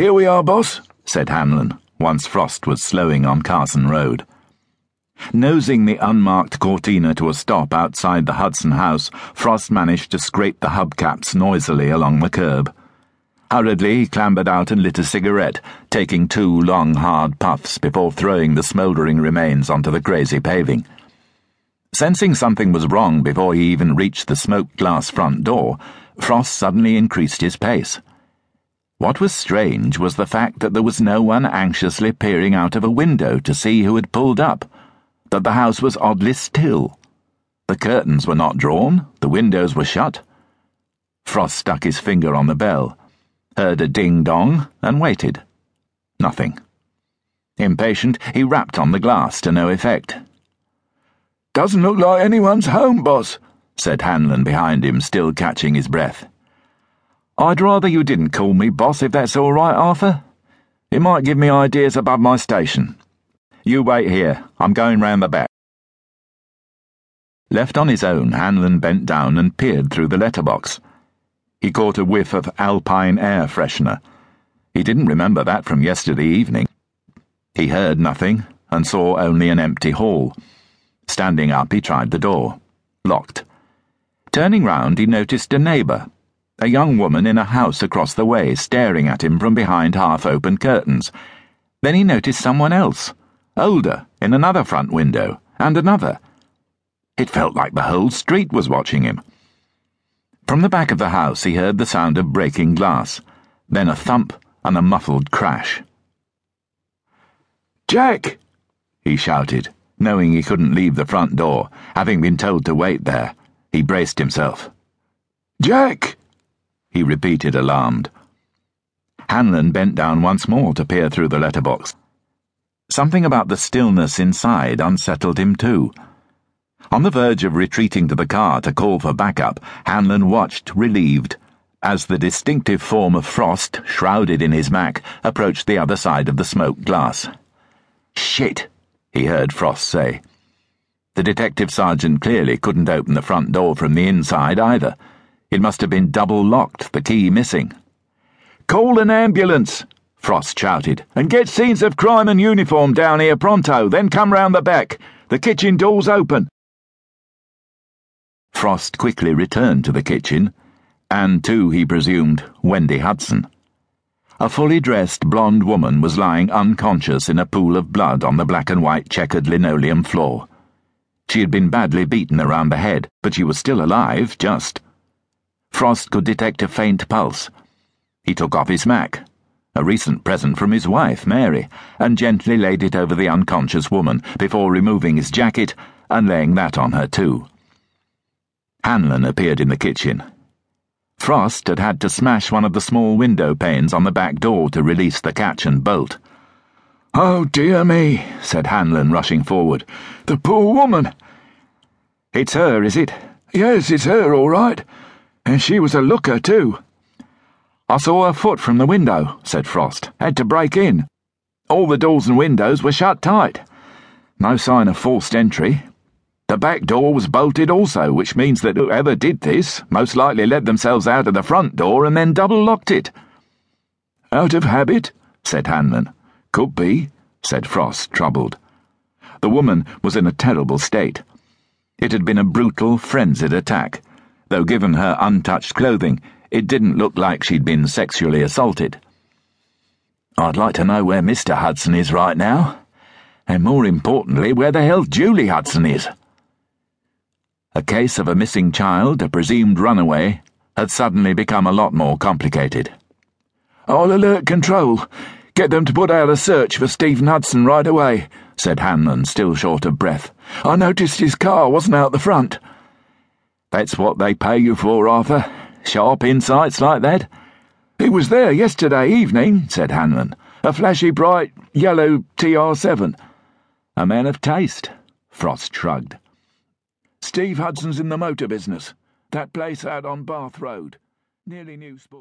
Here we are, boss, said Hanlon, once Frost was slowing on Carson Road. Nosing the unmarked Cortina to a stop outside the Hudson house, Frost managed to scrape the hubcaps noisily along the curb. Hurriedly, he clambered out and lit a cigarette, taking two long, hard puffs before throwing the smouldering remains onto the crazy paving. Sensing something was wrong before he even reached the smoked glass front door, Frost suddenly increased his pace. What was strange was the fact that there was no one anxiously peering out of a window to see who had pulled up that the house was oddly still. The curtains were not drawn, the windows were shut. Frost stuck his finger on the bell, heard a ding dong, and waited. Nothing. Impatient, he rapped on the glass to no effect. Doesn't look like anyone's home, boss, said Hanlon behind him, still catching his breath. I'd rather you didn't call me boss if that's all right, Arthur. It might give me ideas above my station. You wait here. I'm going round the back. Left on his own, Hanlon bent down and peered through the letterbox. He caught a whiff of alpine air freshener. He didn't remember that from yesterday evening. He heard nothing and saw only an empty hall. Standing up, he tried the door. Locked. Turning round, he noticed a neighbour, a young woman in a house across the way, staring at him from behind half open curtains. Then he noticed someone else older, in another front window, and another. It felt like the whole street was watching him. From the back of the house, he heard the sound of breaking glass, then a thump and a muffled crash. Jack! he shouted, knowing he couldn't leave the front door, having been told to wait there. He braced himself. Jack! He repeated, alarmed. Hanlon bent down once more to peer through the letterbox. Something about the stillness inside unsettled him too. On the verge of retreating to the car to call for backup, Hanlon watched, relieved, as the distinctive form of Frost, shrouded in his Mac, approached the other side of the smoked glass. Shit, he heard Frost say. The detective sergeant clearly couldn't open the front door from the inside either. It must have been double locked, the key missing. Call an ambulance, Frost shouted, and get scenes of crime and uniform down here pronto, then come round the back. The kitchen door's open. Frost quickly returned to the kitchen, and to, he presumed, Wendy Hudson. A fully dressed blonde woman was lying unconscious in a pool of blood on the black and white checkered linoleum floor. She had been badly beaten around the head, but she was still alive, just. Frost could detect a faint pulse. He took off his Mac a recent present from his wife, Mary, and gently laid it over the unconscious woman before removing his jacket and laying that on her too. Hanlon appeared in the kitchen. Frost had had to smash one of the small window panes on the back door to release the catch and bolt. Oh, dear me, said Hanlon, rushing forward. The poor woman. It's her, is it? Yes, it's her, all right. And she was a looker, too. I saw her foot from the window, said Frost. Had to break in. All the doors and windows were shut tight. No sign of forced entry. The back door was bolted also, which means that whoever did this most likely let themselves out of the front door and then double locked it. Out of habit, said Hanlon. Could be, said Frost, troubled. The woman was in a terrible state. It had been a brutal, frenzied attack, though given her untouched clothing, it didn't look like she'd been sexually assaulted. I'd like to know where Mr. Hudson is right now, and more importantly, where the hell Julie Hudson is. A case of a missing child, a presumed runaway, had suddenly become a lot more complicated. I'll alert control. Get them to put out a search for Stephen Hudson right away, said Hanlon, still short of breath. I noticed his car wasn't out the front. That's what they pay you for, Arthur. Sharp insights like that? He was there yesterday evening, said Hanlon. A flashy bright yellow TR7. A man of taste, Frost shrugged. Steve Hudson's in the motor business. That place out on Bath Road. Nearly new sport.